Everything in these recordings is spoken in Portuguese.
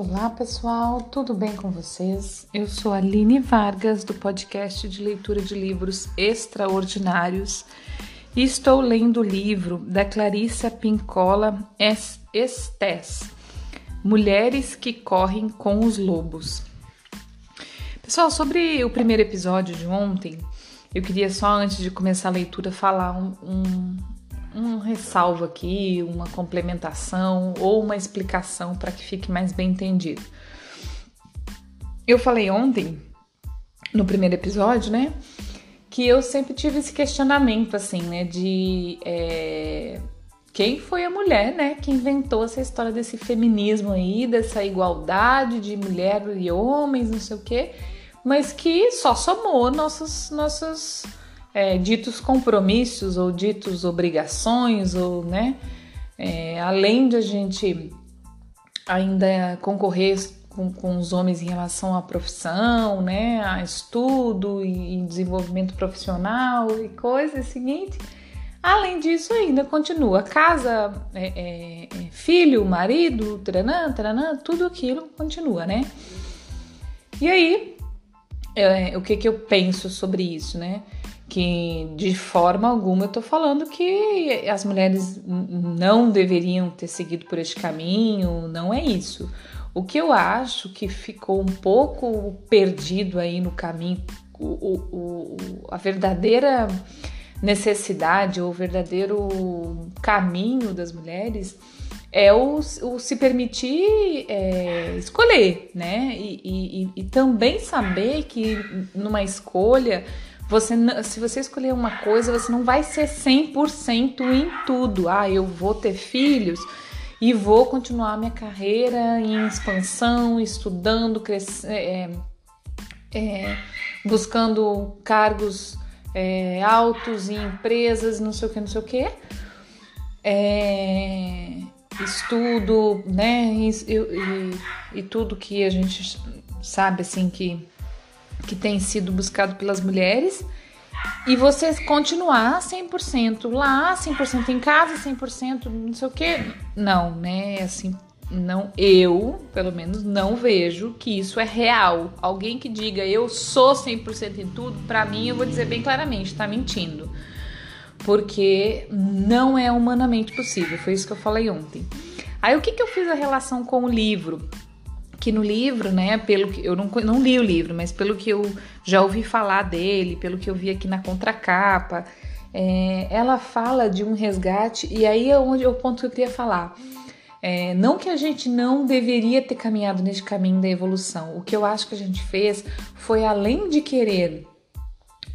Olá pessoal, tudo bem com vocês? Eu sou a Aline Vargas do podcast de leitura de livros extraordinários e estou lendo o livro da Clarissa Pincola Estes, Mulheres que Correm com os Lobos. Pessoal, sobre o primeiro episódio de ontem, eu queria só antes de começar a leitura falar um, um um ressalvo aqui, uma complementação ou uma explicação para que fique mais bem entendido. Eu falei ontem, no primeiro episódio, né, que eu sempre tive esse questionamento, assim, né, de é, quem foi a mulher, né, que inventou essa história desse feminismo aí, dessa igualdade de mulher e homens, não sei o quê, mas que só somou nossos, nossos é, ditos compromissos ou ditos obrigações, ou, né, é, além de a gente ainda concorrer com, com, os homens em relação à profissão, né, a estudo e, e desenvolvimento profissional e coisas seguinte. Além disso, ainda continua casa, é, é, é filho, marido, taranã, taranã, tudo aquilo continua, né? E aí, é, o que, que eu penso sobre isso, né? Que de forma alguma eu tô falando que as mulheres não deveriam ter seguido por este caminho, não é isso. O que eu acho que ficou um pouco perdido aí no caminho, o, o, o a verdadeira necessidade ou o verdadeiro caminho das mulheres é o, o se permitir é, escolher, né? E, e, e também saber que numa escolha você, se você escolher uma coisa, você não vai ser 100% em tudo. Ah, eu vou ter filhos e vou continuar minha carreira em expansão, estudando, crescendo, é, é, buscando cargos é, altos em empresas, não sei o que, não sei o que. É, estudo, né? E, e, e tudo que a gente sabe assim que que tem sido buscado pelas mulheres e você continuar 100% lá, 100% em casa, 100% não sei o que. Não, né? Assim, não, eu, pelo menos, não vejo que isso é real. Alguém que diga eu sou 100% em tudo, para mim, eu vou dizer bem claramente, tá mentindo. Porque não é humanamente possível. Foi isso que eu falei ontem. Aí, o que, que eu fiz a relação com o livro? Que no livro, né, pelo que eu não, não li o livro, mas pelo que eu já ouvi falar dele, pelo que eu vi aqui na contracapa, é, ela fala de um resgate, e aí é onde é o ponto que eu queria falar. É, não que a gente não deveria ter caminhado nesse caminho da evolução. O que eu acho que a gente fez foi além de querer,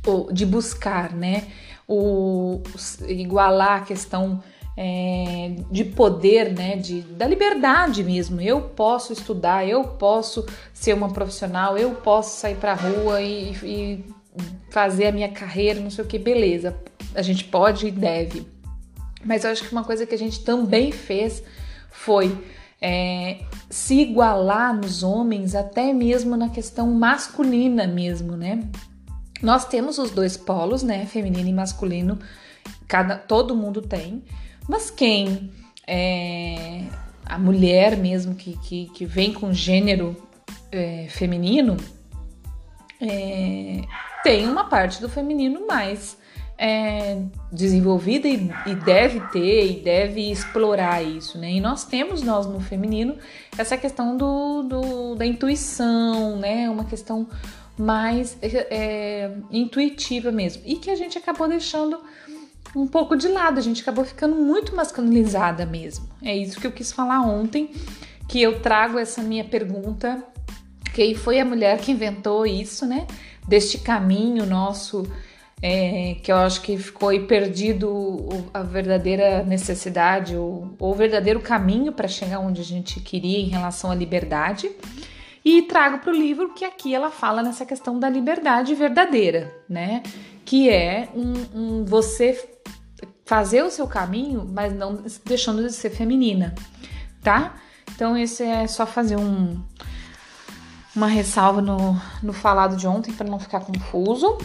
ou de buscar, né, o, igualar a questão é, de poder, né, de, da liberdade mesmo. Eu posso estudar, eu posso ser uma profissional, eu posso sair para a rua e, e fazer a minha carreira, não sei o que, beleza. A gente pode e deve. Mas eu acho que uma coisa que a gente também fez foi é, se igualar nos homens, até mesmo na questão masculina mesmo, né? Nós temos os dois polos, né, feminino e masculino, cada todo mundo tem, mas quem é a mulher mesmo que, que, que vem com gênero é, feminino é, tem uma parte do feminino mais é, desenvolvida e, e, deve ter e deve explorar isso, né? E nós temos nós no feminino essa questão do, do da intuição, né? Uma questão mais é, intuitiva mesmo e que a gente acabou deixando um pouco de lado, a gente acabou ficando muito masculinizada mesmo. É isso que eu quis falar ontem, que eu trago essa minha pergunta. Quem foi a mulher que inventou isso, né? Deste caminho nosso, é, que eu acho que ficou aí perdido a verdadeira necessidade, ou o verdadeiro caminho para chegar onde a gente queria em relação à liberdade. E trago para o livro que aqui ela fala nessa questão da liberdade verdadeira, né? Que é um, um você fazer o seu caminho, mas não deixando de ser feminina, tá? Então, esse é só fazer um, uma ressalva no, no falado de ontem para não ficar confuso.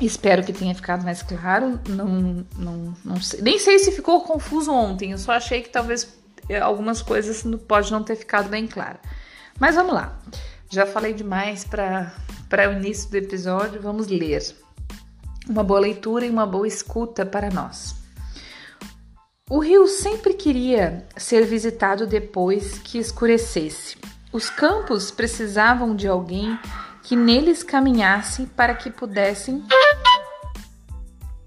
Espero que tenha ficado mais claro. Não, não, não sei. Nem sei se ficou confuso ontem. Eu só achei que talvez algumas coisas pode não ter ficado bem claro. Mas vamos lá. Já falei demais para o início do episódio, vamos ler. Uma boa leitura e uma boa escuta para nós. O rio sempre queria ser visitado depois que escurecesse. Os campos precisavam de alguém que neles caminhasse para que pudessem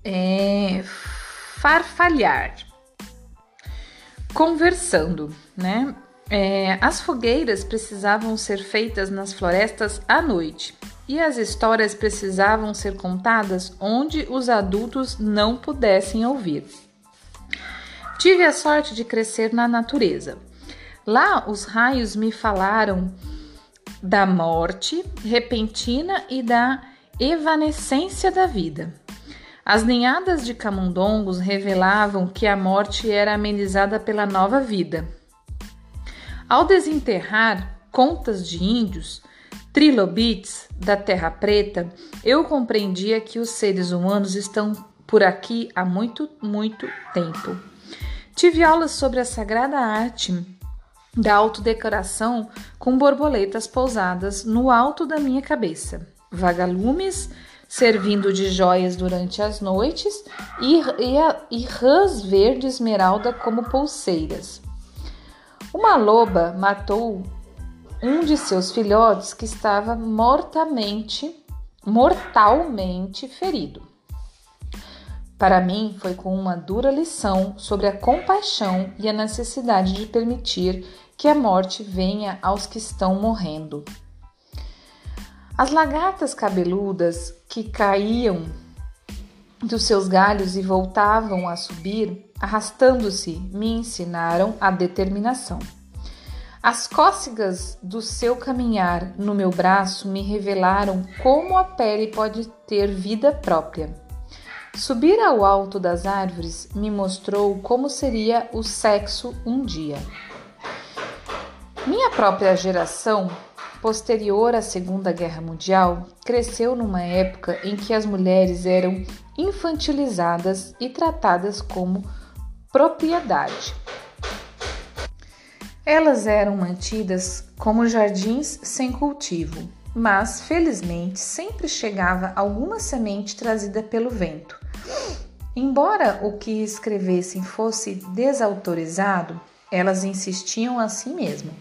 é, farfalhar, conversando, né? É, as fogueiras precisavam ser feitas nas florestas à noite e as histórias precisavam ser contadas onde os adultos não pudessem ouvir. Tive a sorte de crescer na natureza. Lá os raios me falaram da morte repentina e da evanescência da vida. As ninhadas de camundongos revelavam que a morte era amenizada pela nova vida. Ao desenterrar contas de índios, trilobites da Terra Preta, eu compreendia que os seres humanos estão por aqui há muito, muito tempo. Tive aulas sobre a sagrada arte da autodecoração com borboletas pousadas no alto da minha cabeça, vagalumes servindo de joias durante as noites e, e, e rãs verde esmeralda como pulseiras. Uma loba matou um de seus filhotes que estava mortamente, mortalmente ferido. Para mim, foi com uma dura lição sobre a compaixão e a necessidade de permitir que a morte venha aos que estão morrendo. As lagartas cabeludas que caíam dos seus galhos e voltavam a subir arrastando-se, me ensinaram a determinação. As cócegas do seu caminhar no meu braço me revelaram como a pele pode ter vida própria. Subir ao alto das árvores me mostrou como seria o sexo um dia. Minha própria geração, posterior à Segunda Guerra Mundial, cresceu numa época em que as mulheres eram infantilizadas e tratadas como propriedade. Elas eram mantidas como jardins sem cultivo, mas felizmente sempre chegava alguma semente trazida pelo vento. Embora o que escrevessem fosse desautorizado, elas insistiam assim mesmo.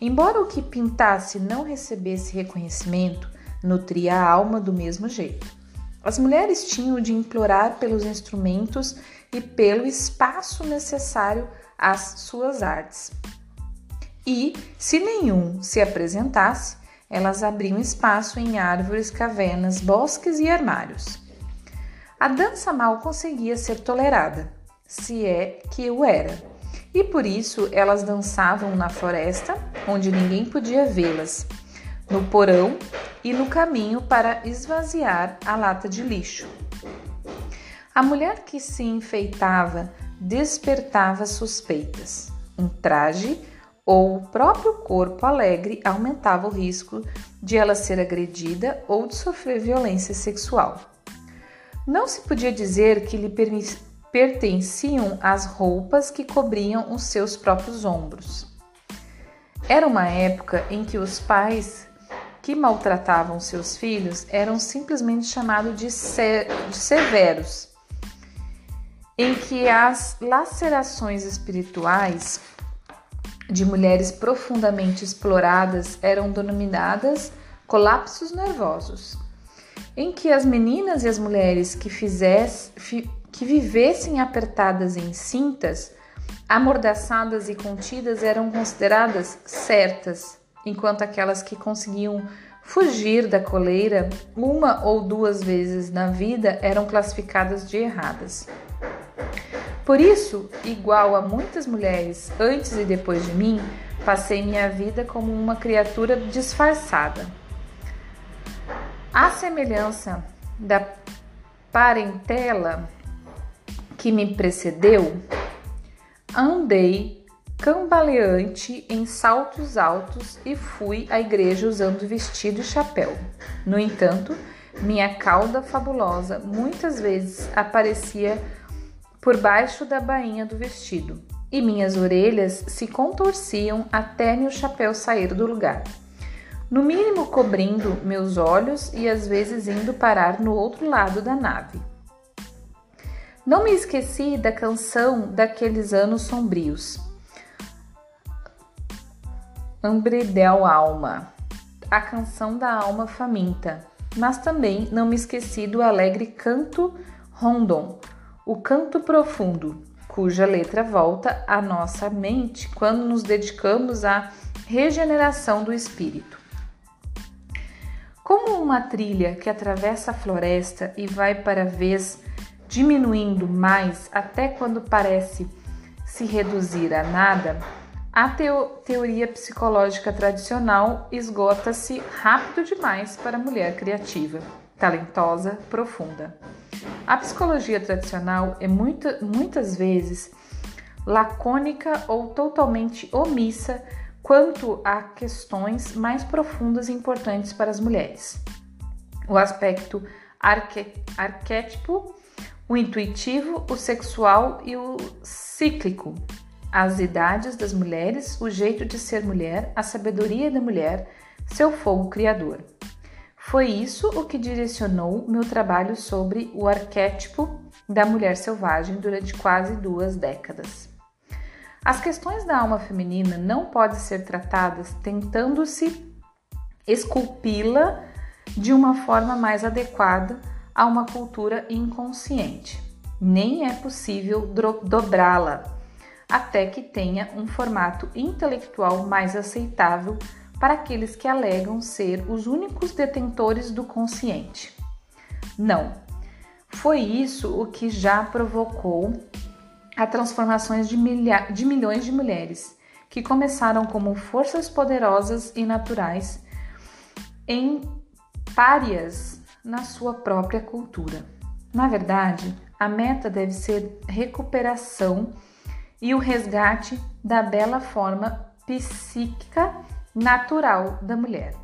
Embora o que pintasse não recebesse reconhecimento, nutria a alma do mesmo jeito. As mulheres tinham de implorar pelos instrumentos e pelo espaço necessário às suas artes. E, se nenhum se apresentasse, elas abriam espaço em árvores, cavernas, bosques e armários. A dança mal conseguia ser tolerada, se é que o era, e por isso elas dançavam na floresta, onde ninguém podia vê-las, no porão e no caminho para esvaziar a lata de lixo. A mulher que se enfeitava despertava suspeitas. Um traje ou o próprio corpo alegre aumentava o risco de ela ser agredida ou de sofrer violência sexual. Não se podia dizer que lhe pertenciam as roupas que cobriam os seus próprios ombros. Era uma época em que os pais que maltratavam seus filhos eram simplesmente chamados de, de severos, em que as lacerações espirituais de mulheres profundamente exploradas eram denominadas colapsos nervosos, em que as meninas e as mulheres que, fizesse, que vivessem apertadas em cintas, amordaçadas e contidas eram consideradas certas enquanto aquelas que conseguiam fugir da coleira uma ou duas vezes na vida eram classificadas de erradas. Por isso, igual a muitas mulheres antes e depois de mim, passei minha vida como uma criatura disfarçada. A semelhança da parentela que me precedeu, andei cambaleante em saltos altos e fui à igreja usando vestido e chapéu. No entanto, minha cauda fabulosa muitas vezes aparecia por baixo da bainha do vestido e minhas orelhas se contorciam até meu chapéu sair do lugar. No mínimo cobrindo meus olhos e às vezes indo parar no outro lado da nave. Não me esqueci da canção daqueles anos sombrios. Ambridel Alma, a canção da alma faminta. Mas também não me esqueci do alegre canto rondon, o canto profundo, cuja letra volta à nossa mente quando nos dedicamos à regeneração do espírito. Como uma trilha que atravessa a floresta e vai para vez diminuindo mais até quando parece se reduzir a nada, a teo teoria psicológica tradicional esgota-se rápido demais para a mulher criativa, talentosa, profunda. A psicologia tradicional é muita, muitas vezes lacônica ou totalmente omissa quanto a questões mais profundas e importantes para as mulheres. O aspecto arque, arquétipo, o intuitivo, o sexual e o cíclico as idades das mulheres, o jeito de ser mulher, a sabedoria da mulher, seu fogo criador. Foi isso o que direcionou meu trabalho sobre o arquétipo da mulher selvagem durante quase duas décadas. As questões da alma feminina não podem ser tratadas tentando-se esculpi-la de uma forma mais adequada a uma cultura inconsciente. Nem é possível dobrá-la até que tenha um formato intelectual mais aceitável para aqueles que alegam ser os únicos detentores do consciente. Não, foi isso o que já provocou a transformações de, milha de milhões de mulheres que começaram como forças poderosas e naturais em párias na sua própria cultura. Na verdade, a meta deve ser recuperação e o resgate da bela forma psíquica natural da mulher.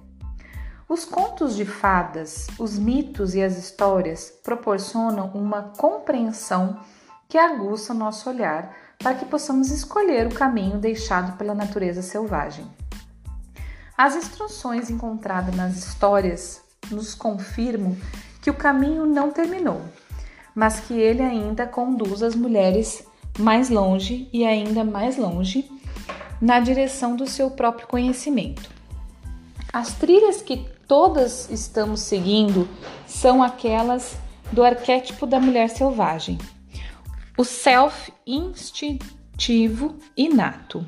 Os contos de fadas, os mitos e as histórias proporcionam uma compreensão que aguça o nosso olhar para que possamos escolher o caminho deixado pela natureza selvagem. As instruções encontradas nas histórias nos confirmam que o caminho não terminou, mas que ele ainda conduz as mulheres mais longe e ainda mais longe na direção do seu próprio conhecimento. As trilhas que todas estamos seguindo são aquelas do arquétipo da mulher selvagem, o self instintivo inato.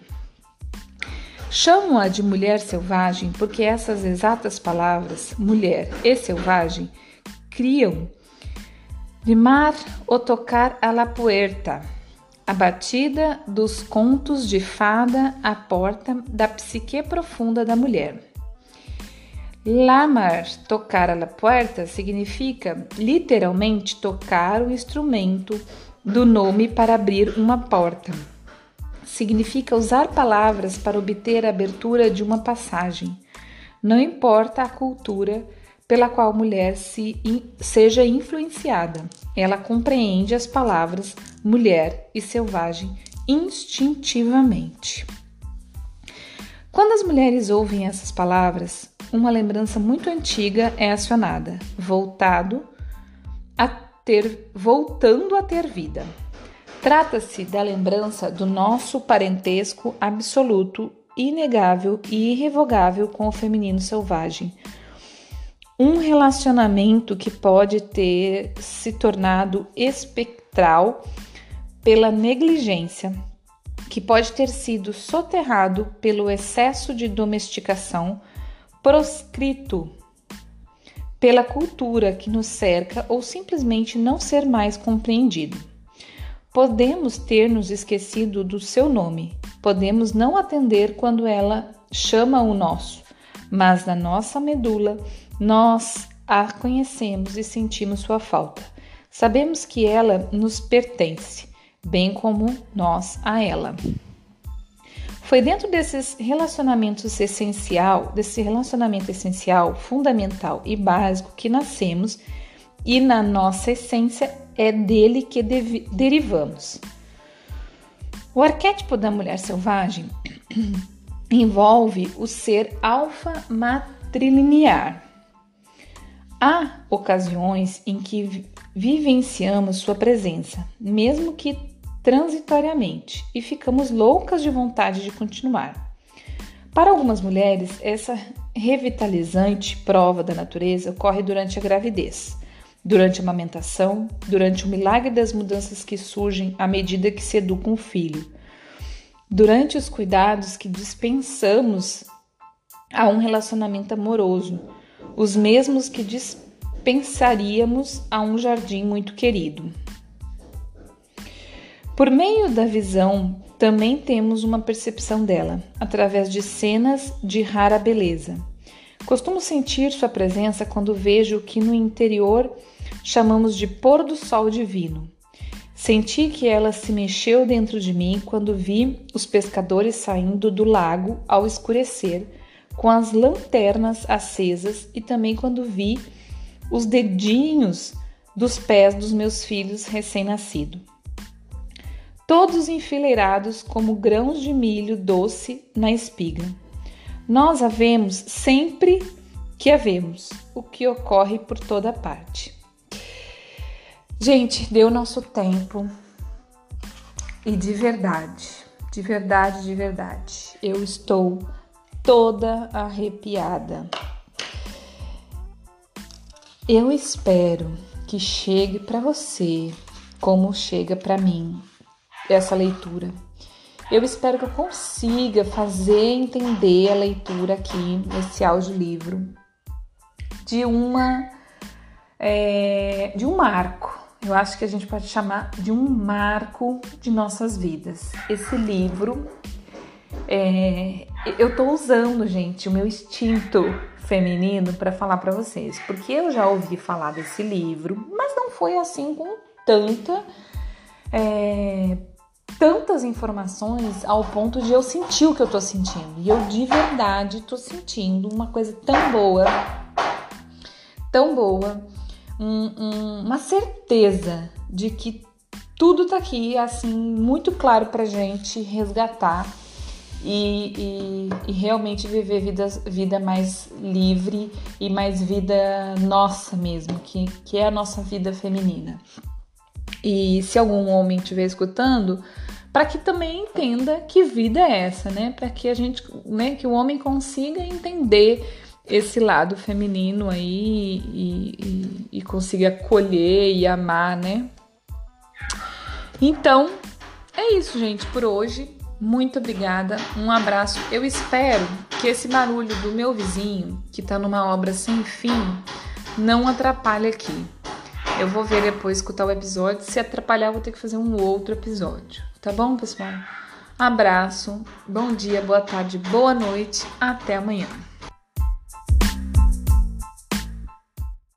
Chamo-a de mulher selvagem porque essas exatas palavras, mulher e selvagem, criam de mar o tocar a la puerta a batida dos contos de fada à porta da psique profunda da mulher. Lamar, tocar a la puerta, significa literalmente tocar o instrumento do nome para abrir uma porta. Significa usar palavras para obter a abertura de uma passagem. Não importa a cultura pela qual a mulher se in, seja influenciada, ela compreende as palavras mulher e selvagem instintivamente. Quando as mulheres ouvem essas palavras, uma lembrança muito antiga é acionada, voltado a ter, voltando a ter vida. Trata-se da lembrança do nosso parentesco absoluto, inegável e irrevogável com o feminino selvagem. Um relacionamento que pode ter se tornado espectral pela negligência, que pode ter sido soterrado pelo excesso de domesticação, proscrito pela cultura que nos cerca ou simplesmente não ser mais compreendido. Podemos ter nos esquecido do seu nome, podemos não atender quando ela chama o nosso, mas na nossa medula nós a conhecemos e sentimos sua falta. Sabemos que ela nos pertence bem como nós a ela. Foi dentro desses relacionamentos essencial, desse relacionamento essencial, fundamental e básico que nascemos e na nossa essência é dele que derivamos. O arquétipo da mulher selvagem envolve o ser alfa matrilinear. Há ocasiões em que vivenciamos sua presença, mesmo que transitoriamente, e ficamos loucas de vontade de continuar. Para algumas mulheres, essa revitalizante prova da natureza ocorre durante a gravidez, durante a amamentação, durante o milagre das mudanças que surgem à medida que se educa um filho, durante os cuidados que dispensamos a um relacionamento amoroso, os mesmos que dispensaríamos a um jardim muito querido. Por meio da visão, também temos uma percepção dela, através de cenas de rara beleza. Costumo sentir sua presença quando vejo o que no interior chamamos de pôr do sol divino. Senti que ela se mexeu dentro de mim quando vi os pescadores saindo do lago ao escurecer, com as lanternas acesas, e também quando vi os dedinhos dos pés dos meus filhos recém-nascidos todos enfileirados como grãos de milho doce na espiga. Nós havemos sempre que havemos, o que ocorre por toda parte. Gente, deu nosso tempo e de verdade, de verdade, de verdade, eu estou toda arrepiada. Eu espero que chegue para você como chega para mim essa leitura. Eu espero que eu consiga fazer entender a leitura aqui nesse audiolivro de uma é, de um marco. Eu acho que a gente pode chamar de um marco de nossas vidas. Esse livro, é, eu estou usando, gente, o meu instinto feminino para falar para vocês, porque eu já ouvi falar desse livro, mas não foi assim com tanta é, tantas informações ao ponto de eu sentir o que eu tô sentindo. E eu de verdade tô sentindo uma coisa tão boa, tão boa, um, um, uma certeza de que tudo tá aqui, assim, muito claro pra gente resgatar e, e, e realmente viver vida, vida mais livre e mais vida nossa mesmo, que, que é a nossa vida feminina. E se algum homem estiver escutando, para que também entenda que vida é essa, né? Para que a gente, né, que o homem consiga entender esse lado feminino aí e, e, e consiga acolher e amar, né? Então, é isso, gente, por hoje. Muito obrigada, um abraço. Eu espero que esse barulho do meu vizinho, que tá numa obra sem fim, não atrapalhe aqui. Eu vou ver depois, escutar o episódio. Se atrapalhar, vou ter que fazer um outro episódio. Tá bom, pessoal? Abraço, bom dia, boa tarde, boa noite. Até amanhã.